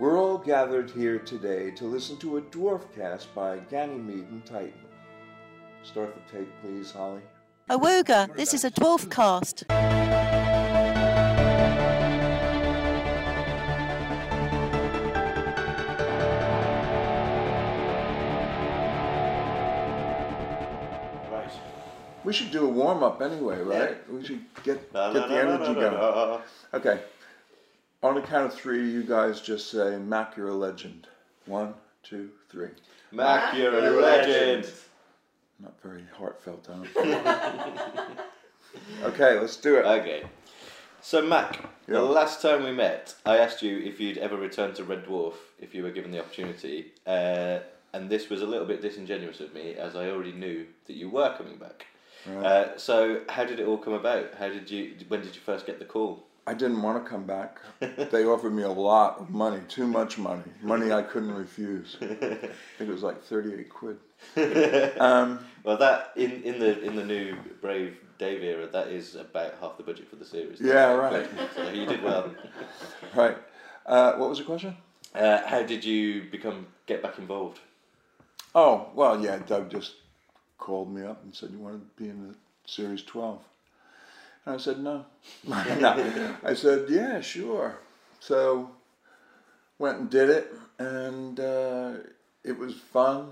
We're all gathered here today to listen to a dwarf cast by Ganymede and Titan. Start the tape, please, Holly. Awoga, this is a dwarf cast. Right. We should do a warm up anyway, right? We should get get the no, no, energy going. no, no. Okay. On the count of three, you guys just say, Mac, you're a legend. One, two, three. Mac, you're a legend. Not very heartfelt, I don't okay, let's do it. Okay. So, Mac, Yeah. the last time we met, I asked you if you'd ever return to Red Dwarf if you were given the opportunity. Uh, and this was a little bit disingenuous of me, as I already knew that you were coming back. Right. Uh, so, how did it all come about? How did you? When did you first get the call? I didn't want to come back. They offered me a lot of money, too much money, money I couldn't refuse. I think it was like 38 quid. Um, Well, that in, in the in the new Brave Dave era, that is about half the budget for the series. Yeah, right. So you did well. right. Uh, what was the question? Uh, how did you become get back involved? Oh, well, yeah, Doug just called me up and said, You want to be in the Series 12? And I said, No. no. I said, Yeah, sure. So, went and did it, and uh, it was fun.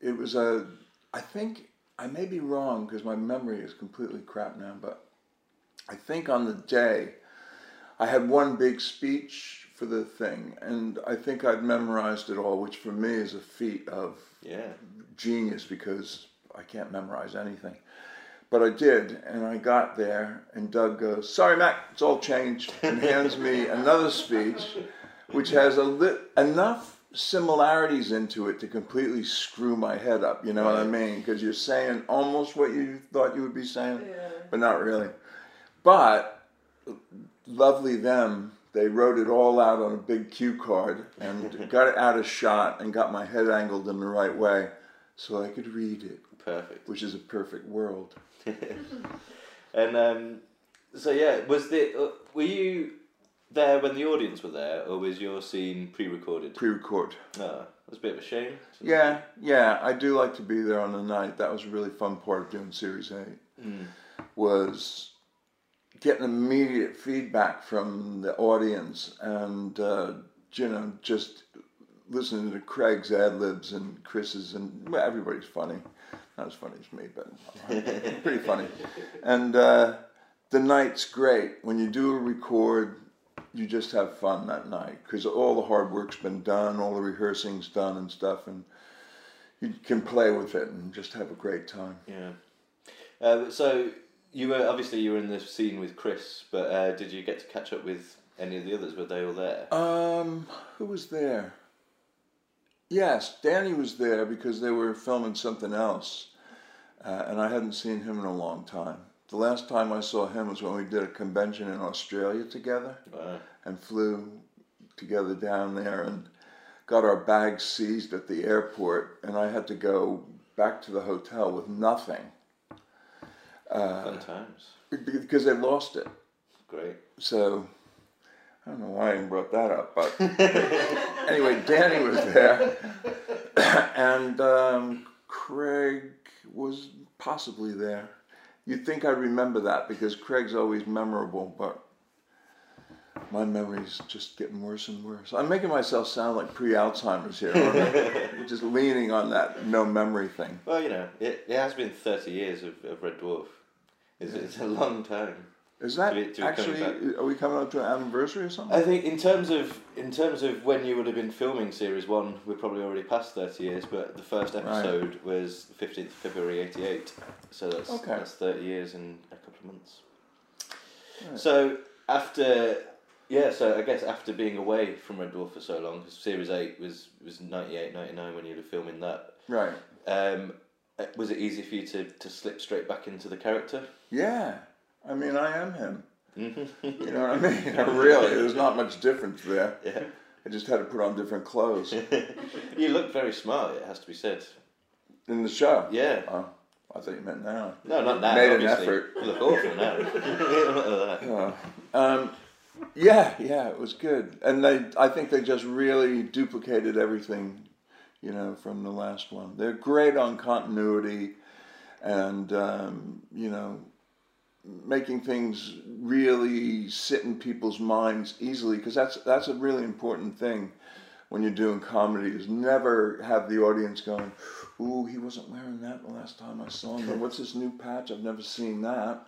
It was a, I think, I may be wrong because my memory is completely crap now, but I think on the day I had one big speech for the thing, and I think I'd memorized it all, which for me is a feat of Yeah. genius because I can't memorize anything. But I did, and I got there, and Doug goes, "Sorry, Mac, it's all changed," and hands me another speech, which has a lit enough similarities into it to completely screw my head up. You know what I mean? Because you're saying almost what you thought you would be saying, but not really. But lovely them. They wrote it all out on a big cue card and got it out of shot and got my head angled in the right way so I could read it, Perfect. which is a perfect world. And um, so yeah, was the uh, were you there when the audience were there, or was your scene pre-recorded? Pre-record. No, that's a bit of a shame. Yeah, yeah, I do like to be there on the night. That was a really fun part of doing Series 8. Was getting immediate feedback from the audience and, uh, you know, just listening to Craig's ad libs and Chris's and well, everybody's funny. Not as funny as me, but pretty funny. And uh, the night's great. When you do a record, you just have fun that night because all the hard work's been done, all the rehearsing's done and stuff, and you can play with it and just have a great time. Yeah. Uh, so you were obviously you were in the scene with Chris, but uh, did you get to catch up with any of the others? Were they all there? Um, who was there? Yes, Danny was there because they were filming something else, uh, and I hadn't seen him in a long time. The last time I saw him was when we did a convention in Australia together Wow. and flew together down there and got our bags seized at the airport, and I had to go back to the hotel with nothing Fun times. because they lost it. Great. So I don't know why I even brought that up, but anyway, Danny was there, and um, Craig was possibly there. You'd think I'd remember that because Craig's always memorable, but my memory's just getting worse and worse. I'm making myself sound like pre-Alzheimer's here, I? just leaning on that no memory thing. Well, you know, it, it has been thirty years of, of Red Dwarf. It's, it's a long time. Is that To to actually? Are we coming up to an anniversary or something? I think in terms of in terms of when you would have been filming series one, we're probably already past thirty years. But the first episode was fifteenth February eighty eight, so that's Okay. that's thirty years in a couple of months. Right. So after yeah, so I guess after being away from Red Dwarf for so long, series eight was was 98, 99 when you were filming that. right. Um, uh, was it easy for you to, to slip straight back into the character? Yeah. I mean, I am him. Mm-hmm. You know what I mean? really, there's not much difference there. Yeah. I just had to put on different clothes you look very smart. It has to be said. in the show. Yeah. Oh, I thought you meant now. No, not now. Made an effort. You look awful now. Uh, um, Yeah, yeah, it was good, and they I think they just really duplicated everything, you know, from the last one. They're great on continuity, and um, you know, making things really sit in people's minds easily because that's that's a really important thing when you're doing comedy is never have the audience going, "Ooh, he wasn't wearing that the last time I saw him. What's this new patch? I've never seen that,"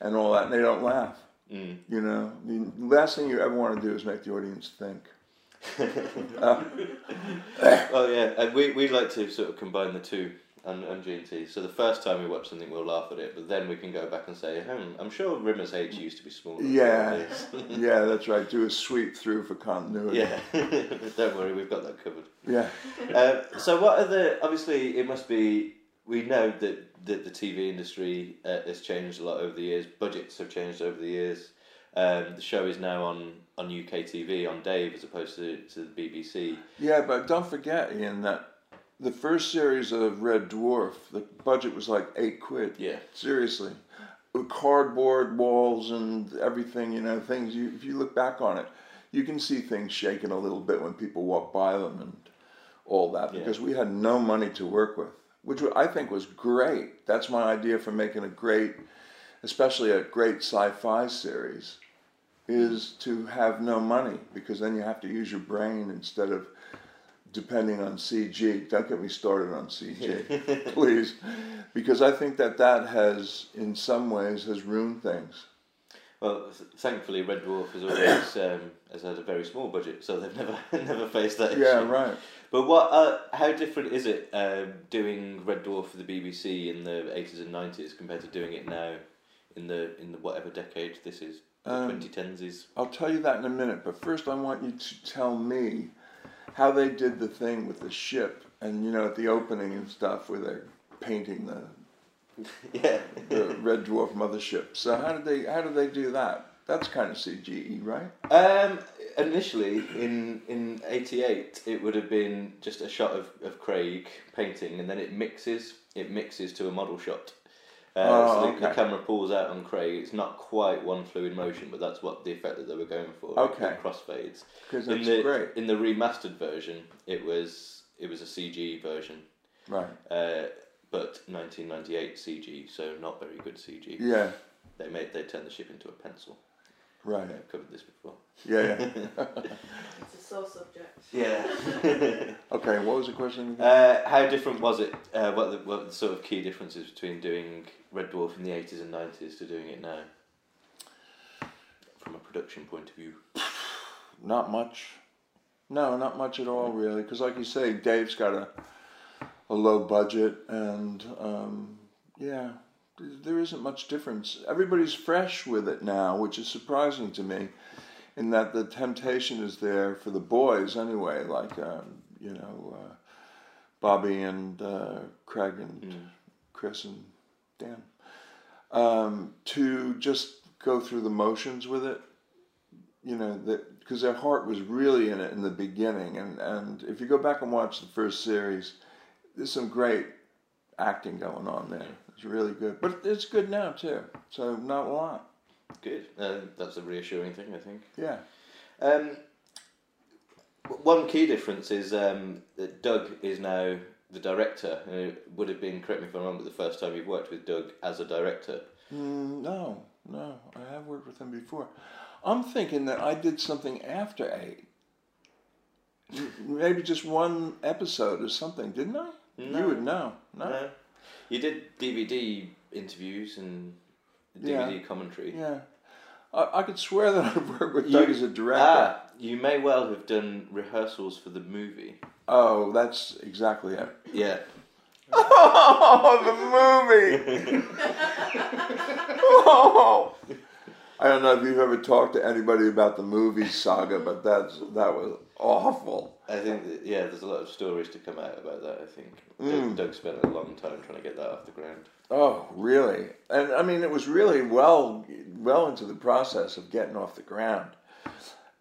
and all that. And they don't laugh. Mm. You know, the last thing you ever want to do is make the audience think. uh, well, yeah, and we we like to sort of combine the two on, on G&T. So the first time we watch something, we'll laugh at it, but then we can go back and say, hmm, I'm sure Rimmer's H used to be smaller. yeah, yeah, that's right. Do a sweep through for continuity. yeah. Don't worry, we've got that covered. yeah. Um, so what are the? Obviously, it must be. We know that, that the TV industry uh, has changed a lot over the years. Budgets have changed over the years. Um, the show is now on, on UK TV on Dave as opposed to, to the BBC. Yeah, but don't forget, Ian, that the first series of Red Dwarf, the budget was like eight quid. Yeah. Seriously. With cardboard walls and everything, you know, things, you, if you look back on it, you can see things shaking a little bit when people walk by them and all that Yeah. because we had no money to work with, which I think was great. That's my idea for making a great, especially a great sci fi series, is to have no money because then you have to use your brain instead of depending on CG. Don't get me started on CG, please, because I think that that has, in some ways, has ruined things. Well, thankfully, Red Dwarf has always um, has had a very small budget, so they've never never faced that issue. Yeah, right. But what? Uh, how different is it um, doing Red Dwarf for the BBC in the eighties and nineties compared to doing it now in the in the whatever decade this is? The Um, twenty tens is. I'll tell you that in a minute, but first I want you to tell me how they did the thing with the ship and, you know, at the opening and stuff where they're painting the, Yeah. the Red Dwarf mothership. So how did they how did they do that? That's kind of CGE, right? Um, initially, in in '88, it would have been just a shot of, of Craig painting, and then it mixes. It mixes to a model shot. Uh, Oh, so the, the camera pulls out on Craig. It's not quite one fluid motion, but that's what the effect that they were going for. Okay. crossfades. Because In the great. in the remastered version, it was it was a CG version, Right. uh, but 1998 CG, so not very good CG. Yeah. They made they turned the ship into a pencil. Right. I've covered this before. Yeah, yeah. It's a sore subject. Yeah. Okay, what was the question? Uh, how different was it? Uh, what, the, what the sort of key differences between doing Red Dwarf in the 80s and 90s to doing it now? From a production point of view. Not much. No, not much at all, really. Because, like you say, Dave's got a a low budget, and um, yeah, th- there isn't much difference. Everybody's fresh with it now, which is surprising to me. In that the temptation is there for the boys anyway, like um, you know, uh, Bobby and uh, Craig and Chris and Dan, um, to just go through the motions with it you know that because their heart was really in it in the beginning and and if you go back and watch the first series there's some great acting going on there. It's really good. But it's good now too. So not a lot. Good. Uh, that's a reassuring thing, I think. yeah. Um, one key difference is um, that Doug is now the director. Uh, It would have been, correct me if I'm wrong, but the first time you've worked with Doug as a director. mm, no no. I have worked with him before. I'm thinking that i did something after eight. Maybe just one episode or something didn't i No. you would know no, No. You did DVD interviews and Yeah. DVD commentary. yeah I, I could swear that i worked with You- doug as a director Ah, you may well have done rehearsals for the movie. Oh, that's exactly it. Yeah. Oh, the movie! oh. I don't know if you've ever talked to anybody about the movie saga, but that's that was awful. I think, that, yeah, there's a lot of stories to come out about that, I think. Mm. Doug, Doug spent a long time trying to get that off the ground. Oh, really? And I mean, it was really well well into the process of getting off the ground,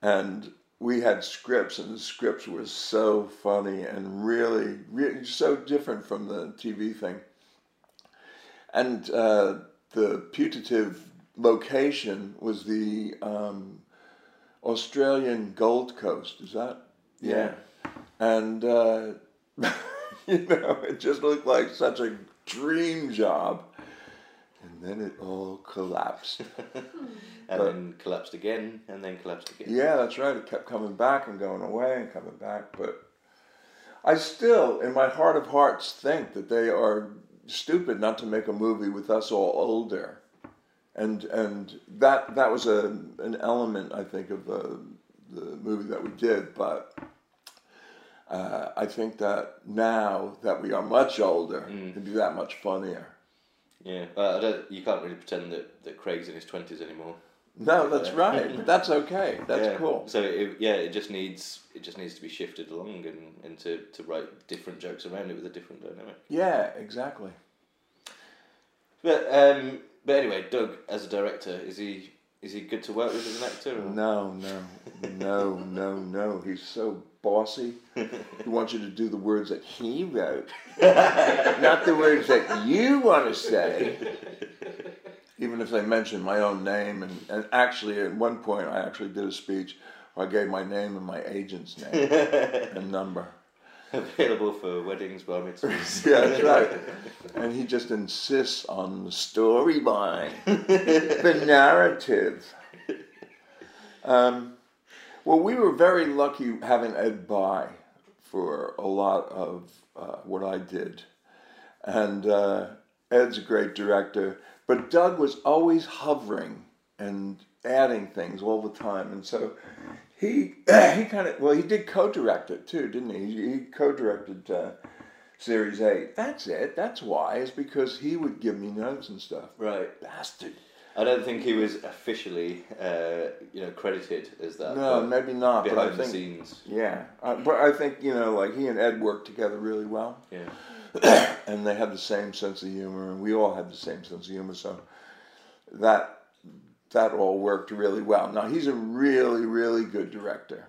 and we had scripts, and the scripts were so funny and really, really so different from the TV thing. And uh, the putative location was the um, Australian Gold Coast. Is that? Yeah. And uh, you know, it just looked like such a dream job. And then it all collapsed. and But- then collapsed again, and then collapsed again. Yeah, that's right. It kept coming back and going away and coming back. But I still, in my heart of hearts, think that they are stupid not to make a movie with us all older. And and that that was a an element I think of the the movie that we did. But uh, I think that now that we are much older, it'd be that much funnier. Yeah, don't. You can't really pretend that, that Craig's in his twenties anymore. No, that's right. But that's okay. That's yeah. cool. So it, yeah, it just needs it just needs to be shifted along and, and to, to write different jokes around it with a different dynamic. Yeah, exactly. But um, but anyway, Doug as a director is he is he good to work with as an actor? Or? No, no, no, no, no. He's so bossy. He wants you to do the words that he wrote, not the words that you want to say. Even if they mention my own name, and, and actually, at one point, I actually did a speech where I gave my name and my agent's name and number. Available for weddings, bar mitzvahs. Yeah, that's right. And he just insists on the storyline, the narrative. Um, well, we were very lucky having Ed Bye for a lot of uh, what I did. And uh, Ed's a great director, but Doug was always hovering and adding things all the time. And so he he kind of well he did co-direct it too, didn't he? He, he co-directed uh, Series Eight. That's it. That's why. Is because he would give me notes and stuff. Right. Bastard. I don't think he was officially, uh, you know, credited as that. No, maybe not. But I behind the think scenes. yeah. Uh, but I think you know, like he and Ed worked together really well. Yeah. and they had the same sense of humor, and we all had the same sense of humor. So that that all worked really well. Now he's a really, really good director,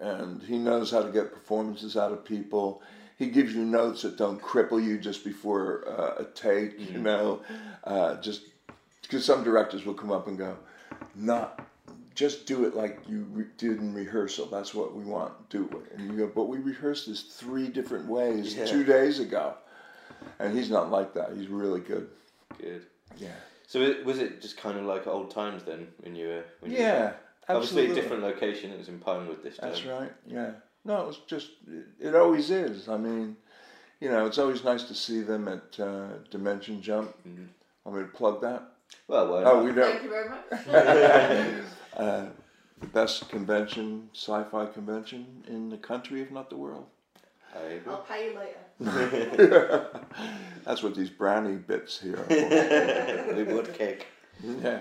and he knows how to get performances out of people. He gives you notes that don't cripple you just before uh, a take. You know, uh, just because some directors will come up and go, "Not." Just do it like you re- did in rehearsal. That's what we want. Do it. And you go, but we rehearsed this three different ways Yeah. two days ago. And he's not like that. He's really good. Good. Yeah. So it, was it just kind of like old times then when you were? When you were Yeah. Obviously, absolutely. a different location. It was in Pinewood this time. That's right. Yeah. No, it was just. It, it always is. I mean, you know, it's always nice to see them at uh, Dimension Jump. Mhm. Want me to plug that? Well, why Oh, we Thank don't. Thank you very much. Uh, the best convention, sci-fi convention in the country, if not the world. I'll pay you later. That's what these brownie bits here are for. the wood cake. yeah.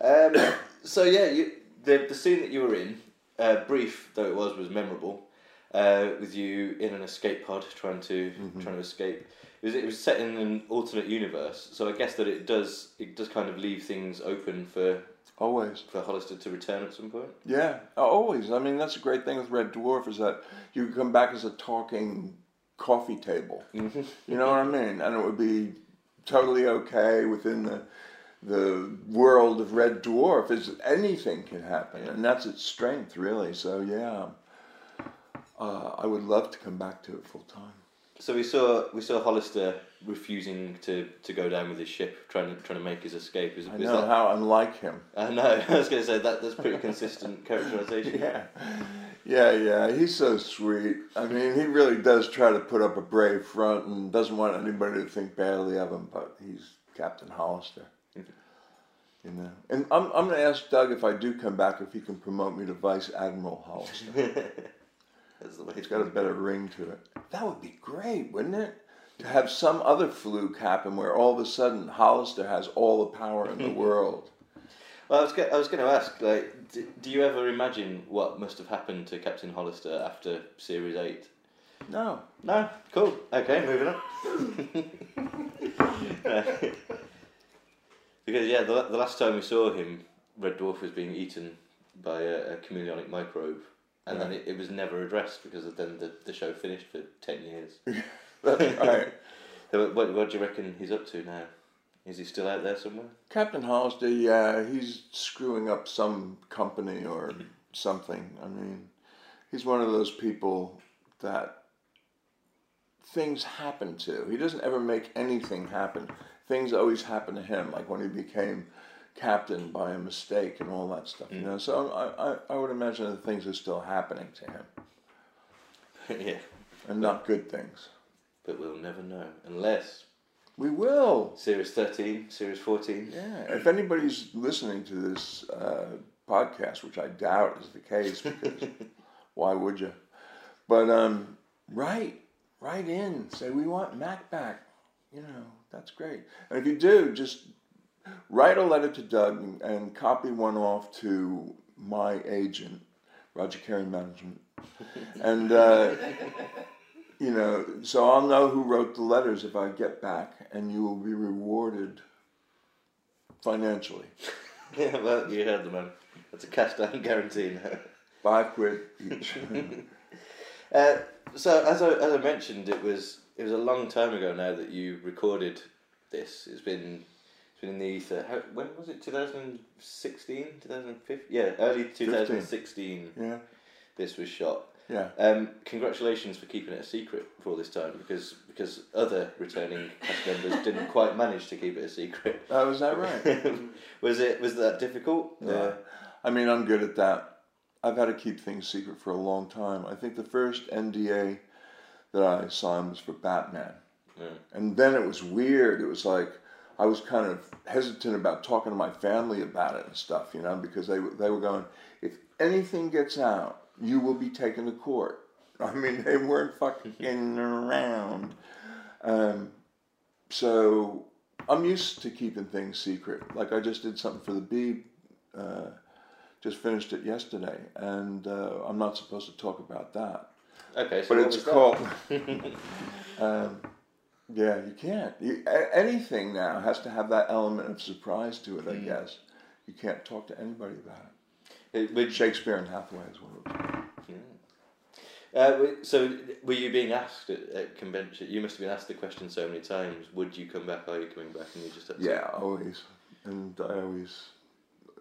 Um, so yeah, you, the the scene that you were in, uh, brief though it was, was memorable. Uh, with you in an escape pod trying to trying to escape. It was, it was set in an alternate universe, so I guess that it does it does kind of leave things open for Always. for Hollister to return at some point. Yeah, always. I mean, that's a great thing with Red Dwarf is that you can come back as a talking coffee table. Mm-hmm. You know what I mean? And it would be totally okay within the the world of Red Dwarf. Is anything can happen, and that's its strength, really. So yeah, uh, I would love to come back to it full time. So we saw we saw Hollister refusing to, to go down with his ship, trying to trying to make his escape. Is, I know that, how unlike him. I know. I was going to say that that's pretty consistent characterization. Yeah, yeah, yeah. He's so sweet. I mean, he really does try to put up a brave front and doesn't want anybody to think badly of him. But he's Captain Hollister. You know, and I'm I'm gonna ask Doug if I do come back if he can promote me to Vice Admiral Hollister. That's the way It's got a better ring to it. That would be great, wouldn't it? To have some other fluke happen where all of a sudden Hollister has all the power in the world. Well, I was I was going to ask, like, do, do you ever imagine what must have happened to Captain Hollister after Series Eight? No. No, cool. Okay, moving on. because yeah, the, the last time we saw him, Red Dwarf was being eaten by a, a chameleonic microbe, and then it, it was never addressed because then the, the show finished for ten years. That's right. So what, what do you reckon he's up to now? Is he still out there somewhere? Captain Hollister, yeah, uh, he's screwing up some company or mm-hmm. something. I mean, he's one of those people that things happen to. He doesn't ever make anything happen. Things always happen to him, like when he became captain by a mistake and all that stuff. You mm. know, so I, I, I would imagine that things are still happening to him, yeah, and not good things. but we'll never know unless We will. Series 13, Series 14. Yeah. If anybody's listening to this uh, podcast, which I doubt is the case, because why would you? But um, write, write in, say we want Mac back. You know, that's great. And if you do, just write a letter to Doug and, and copy one off to my agent, Roger Carey Management, and. Uh, you know, so I'll know who wrote the letters if I get back, and you will be rewarded financially. Yeah, well, you heard the man. That's a cash down guarantee now. Five quid each. Uh, so as I, as I mentioned, it was it was a long time ago now that you recorded this. It's been it's been in the ether. How, when was it? 2016, 2015? Yeah, early 2016. yeah, This was shot. Yeah. Um, congratulations for keeping it a secret for all this time because because other returning cast members didn't quite manage to keep it a secret. Oh, is that right? was it was that difficult? Yeah. I mean, I'm good at that. I've had to keep things secret for a long time. I think the first NDA that I signed was for Batman. Yeah. And then it was weird. It was like I was kind of hesitant about talking to my family about it and stuff, you know, because they they were going, if anything gets out, you will be taken to court. I mean, they weren't fucking around. Um, so I'm used to keeping things secret. Like I just did something for the Beeb, uh, just finished it yesterday, and uh, I'm not supposed to talk about that. Okay, so But it's called. um, yeah, you can't. You, a- anything now has to have that element of surprise to it. I Mm. guess you can't talk to anybody about it. It- which- Shakespeare and Hathaway as well. was. Uh, so, were you being asked at, at convention? You must have been asked the question so many times. Would you come back? Are you coming back? And you just to Yeah, always, and I always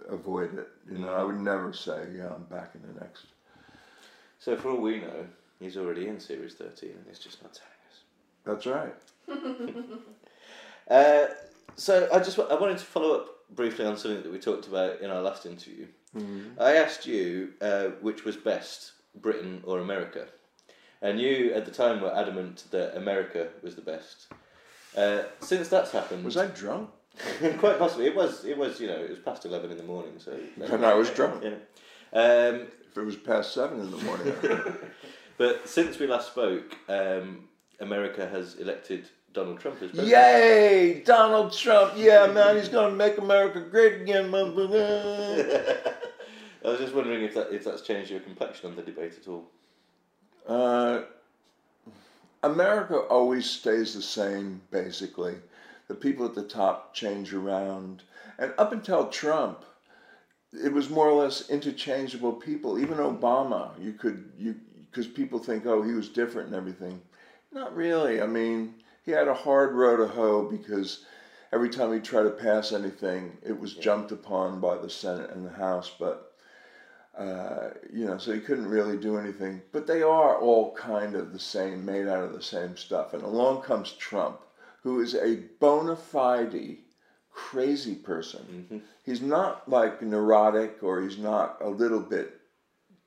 avoid it. You know, I would never say, "Yeah, I'm back in the next." So, for all we know, he's already in Series Thirteen, and he's just not telling us. That's right. Uh, so, I just I wanted to follow up briefly on something that we talked about in our last interview. I asked you uh, which was best, Britain or America, and you at the time were adamant that America was the best. Uh, since that's happened, Was I drunk? Quite possibly. It was. It was. You know, it was past eleven in the morning. So. And I was drunk. Yeah. Um, If it was past seven in the morning. but since we last spoke, um, America has elected Donald Trump as president. Yay, Donald Trump! Yeah, man, he's gonna make America great again. I was just wondering if that if that's changed your complexion on the debate at all. Uh, America always stays the same, basically. The people at the top change around. And up until Trump, it was more or less interchangeable people. Even Obama, you could, you because people think, oh, he was different and everything. Not really. I mean, he had a hard row to hoe because every time he tried to pass anything, it was jumped upon by the Senate and the House. But uh, you know, so he couldn't really do anything. But they are all kind of the same, made out of the same stuff. And along comes Trump, who is a bona fide crazy person. He's not like neurotic or he's not a little bit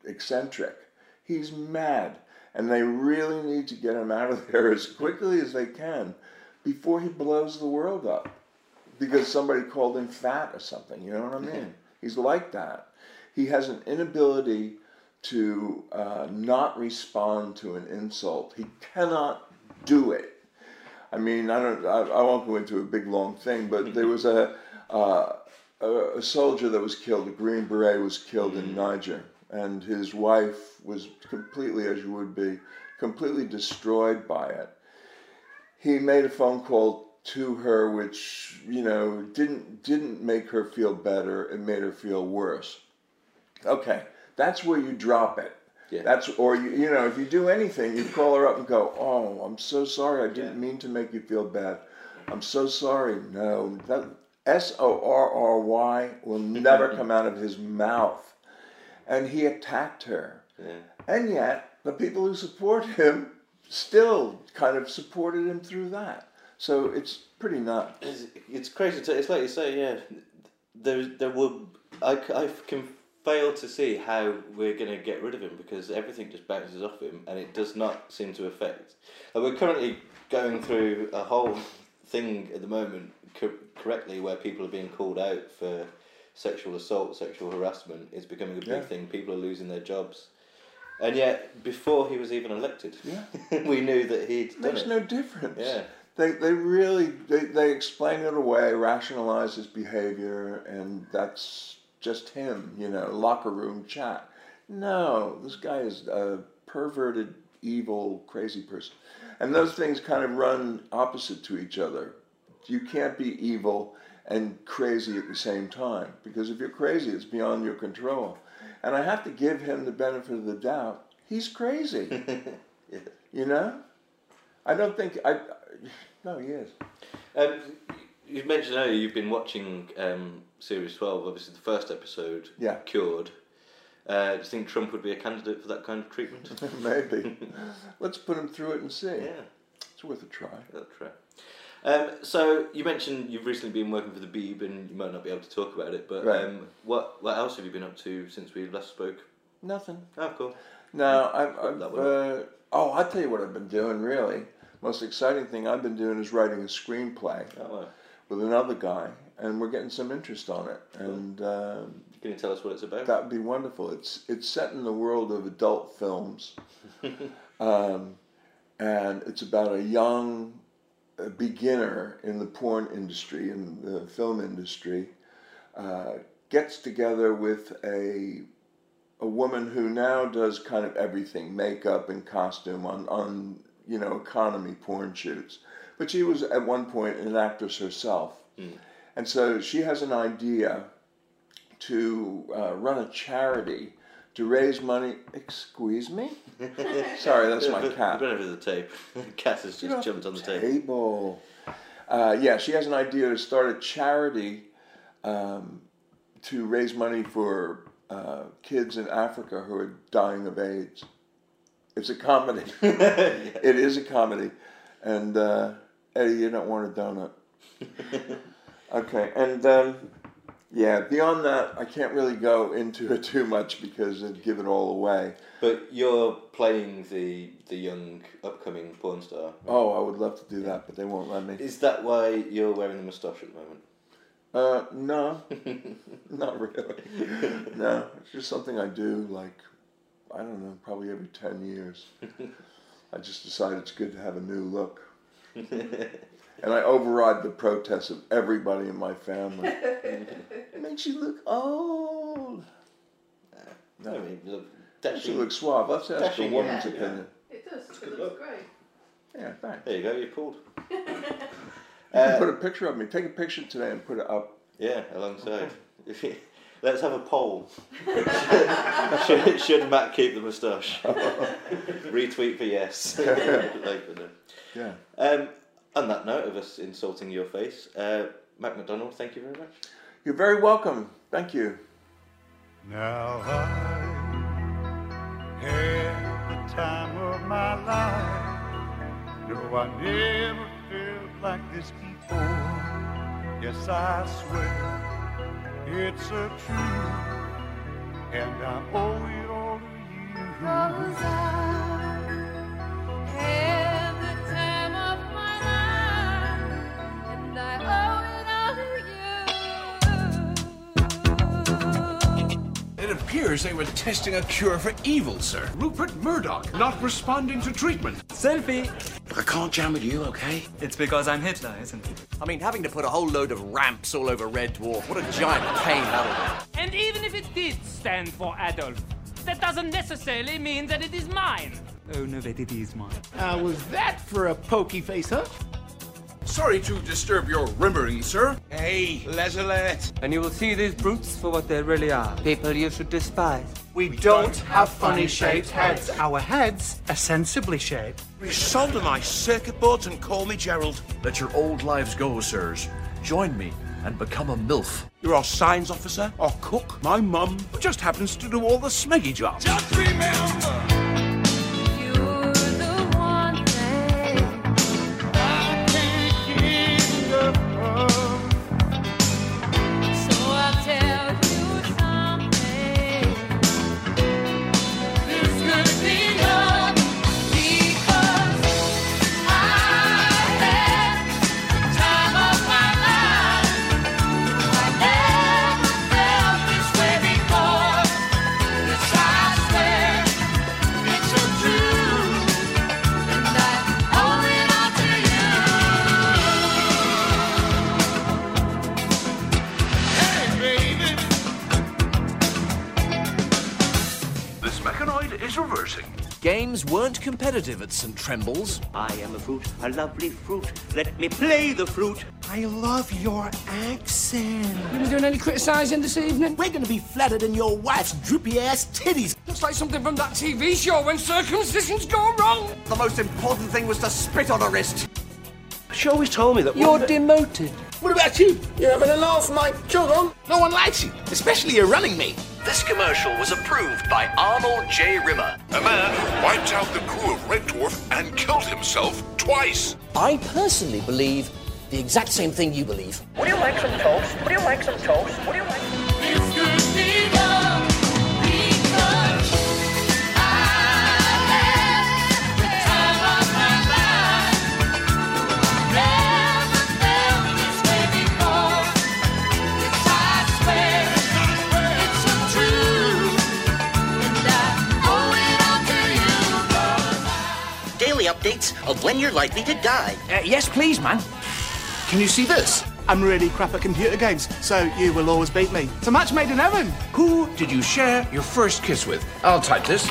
eccentric. He's mad. And they really need to get him out of there as quickly as they can before he blows the world up. Because somebody called him fat or something, you know what I mean? He's like that. He has an inability to uh, not respond to an insult. He cannot do it. I mean, I don't. I, I won't go into a big long thing, but there was a uh, a, a soldier that was killed. A Green Beret was killed in Niger, and his wife was completely, as you would be, completely destroyed by it. He made a phone call to her, which you know didn't didn't make her feel better. It made her feel worse. Okay, that's where you drop it. Yeah. That's or you you know if you do anything, you call her up and go, "Oh, I'm so sorry. I didn't mean to make you feel bad. I'm so sorry." No, that S O R R Y will never come out of his mouth. and he attacked her. Yeah. And yet, the people who support him still kind of supported him through that. So it's pretty nuts. It's, it's crazy. To, it's like you say, yeah. There, there will. I, I can fail to see how we're going to get rid of him because everything just bounces off him, and it does not seem to affect. Like we're currently going through a whole thing at the moment, co- correctly, where people are being called out for sexual assault, sexual harassment. It's becoming a big Yeah. thing. People are losing their jobs. And yet, before he was even elected, Yeah. we knew that he'd done Makes it. no difference. Yeah. They, they really they, they explain it away, rationalize his behavior, and that's just him, you know, locker room chat. No, this guy is a perverted, evil, crazy person. And those things kind of run opposite to each other. You can't be evil and crazy at the same time because if you're crazy, it's beyond your control. And I have to give him the benefit of the doubt. He's crazy. Yeah. You know? I don't think I. No, he is. Um, you mentioned earlier you've been watching um, Series 12, obviously the first episode, Yeah. Cured. Uh, do you think Trump would be a candidate for that kind of treatment? Maybe. Let's put him through it and see. yeah, It's worth a try. that's right. Um, so you mentioned you've recently been working for the Beeb, and you might not be able to talk about it. But Right. um, what what else have you been up to since we last spoke? Nothing. Oh, cool. No, I've. I've uh, oh, I'll tell you what I've been doing. Really, most exciting thing I've been doing is writing a screenplay Oh, well. With another guy, and we're getting some interest on it. And um, Can you tell us what it's about? that would be wonderful. It's it's set in the world of adult films, um, and it's about a young uh, beginner in the porn industry in the film industry uh, gets together with a a woman who now does kind of everything makeup and costume on on you know economy porn shoots but she was at one point an actress herself and so she has an idea to uh, run a charity to raise money excuse me sorry that's my cat Run over the tape. cat has just jumped on the table. table. Uh, yeah, she has an idea to start a charity um, to raise money for uh, kids in Africa who are dying of AIDS. It's a comedy. it is a comedy. And uh, Eddie, you don't want a donut. okay, and um, yeah, beyond that, I can't really go into it too much because it'd give it all away. But you're playing the the young upcoming porn star. Oh, I would love to do that, but they won't let me. Is that why you're wearing the moustache at the moment? Uh, no, not really. No, it's just something I do. Like, I don't know, probably every ten years. I just decide it's good to have a new look, and I override the protests of everybody in my family. it makes you look old. I mean, look, Makes you look suave. Let's ask the Dashing, woman's yeah. opinion. It does. good It look. looks great. Yeah, thanks. There you go. You're pulled. You Uh, can put a picture of me. Take a picture today and put it up. Yeah, alongside. If you- Let's have a poll. should, should Mac keep the moustache? Retweet for yes. like, no. Yeah. um, on that note of us insulting your face, uh, Mac McDonald, thank you very much. You're very welcome. Thank you. Now I had the time of my life. No, I never felt like this before. Yes, I swear it's a truth, and I owe it all to you. Cause I had the time of my life, and I owe it all to you. It appears they were testing a cure for evil, sir. Rupert Murdoch not responding to treatment. Selfie! I can't jam with you, okay? It's because I'm Hitler, isn't it? I mean, having to put a whole load of ramps all over Red Dwarf, what a giant pain that'll be. And even if it did stand for Adolf, that doesn't necessarily mean that it is mine. Oh, no, that it is mine. How was that for a pokey face, huh? Sorry to disturb your rimmering, sir. Hey, Lazarette. And you will see these brutes for what they really are. People you should despise. We don't have funny shaped heads. Our heads are sensibly shaped. Resolder my circuit boards and call me Gerald. Let your old lives go, sirs. Join me and become a MILF. You're our science officer, our cook, my mum, who just happens to do all the smeggy jobs. Just remember. Games weren't competitive at St. Trembles. I am a fruit, a lovely fruit. Let me play the fruit. I love your accent. You been doing any criticising this evening? We're gonna be flattered in your wife's droopy ass titties. Looks like something from that TV show when circumcisions go wrong. The most important thing was to spit on her wrist. She always told me that. You're demoted. What about you? You're having a laugh, Mike. Jog on. No one likes you, especially your running mate. This commercial was approved by Arnold J. Rimmer. A man who wiped out the crew of Red Dwarf and killed himself twice. I personally believe the exact same thing you believe. Would you like some toast? Would you like some toast? Would you like? When you're likely to die. Uh, yes, please, man. Can you see this? I'm really crap at computer games, so you will always beat me. It's a match made in heaven. Who did you share your first kiss with? I'll type this.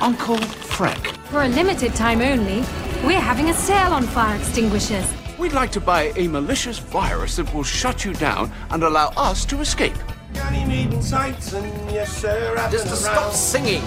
Uncle Frank. For a limited time only, we're having a sale on fire extinguishers. We'd like to buy a malicious virus that will shut you down and allow us to escape. Just to stop singing.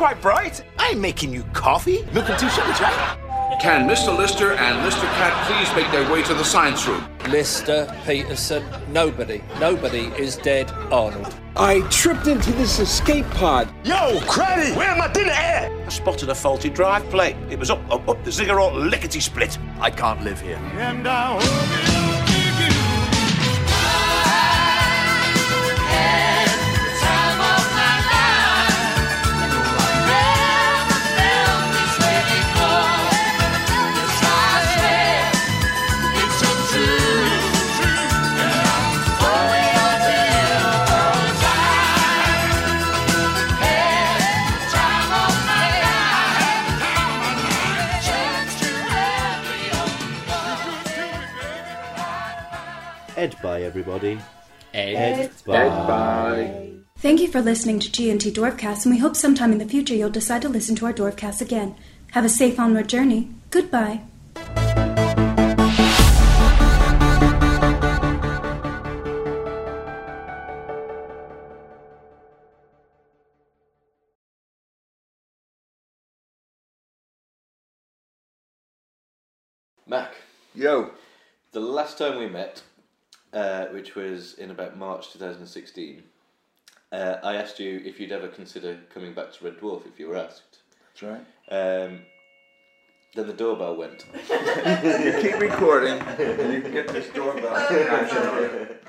Quite bright? I ain't making you coffee. Milk and two sugar, Jack. Can Mr. Lister and Mr. Cat please make their way to the science room? Lister, Petersen, nobody. Nobody is dead, Arnold. I tripped into this escape pod. Yo, Craddy, where am I dinner at? I spotted a faulty drive plate. It was up, up, up the ziggurat lickety split. I can't live here. Ed Bye everybody. Ed bye. Thank you for listening to G&T Dwarfcast, and we hope sometime in the future you'll decide to listen to our Dwarfcast again. Have a safe onward journey. Goodbye. Mac, Yo, the last time we met, uh, which was in about March 2016, uh, I asked you if you'd ever consider coming back to Red Dwarf if you were asked. that's right. Um, then the doorbell went. You keep recording, and you can get this doorbell.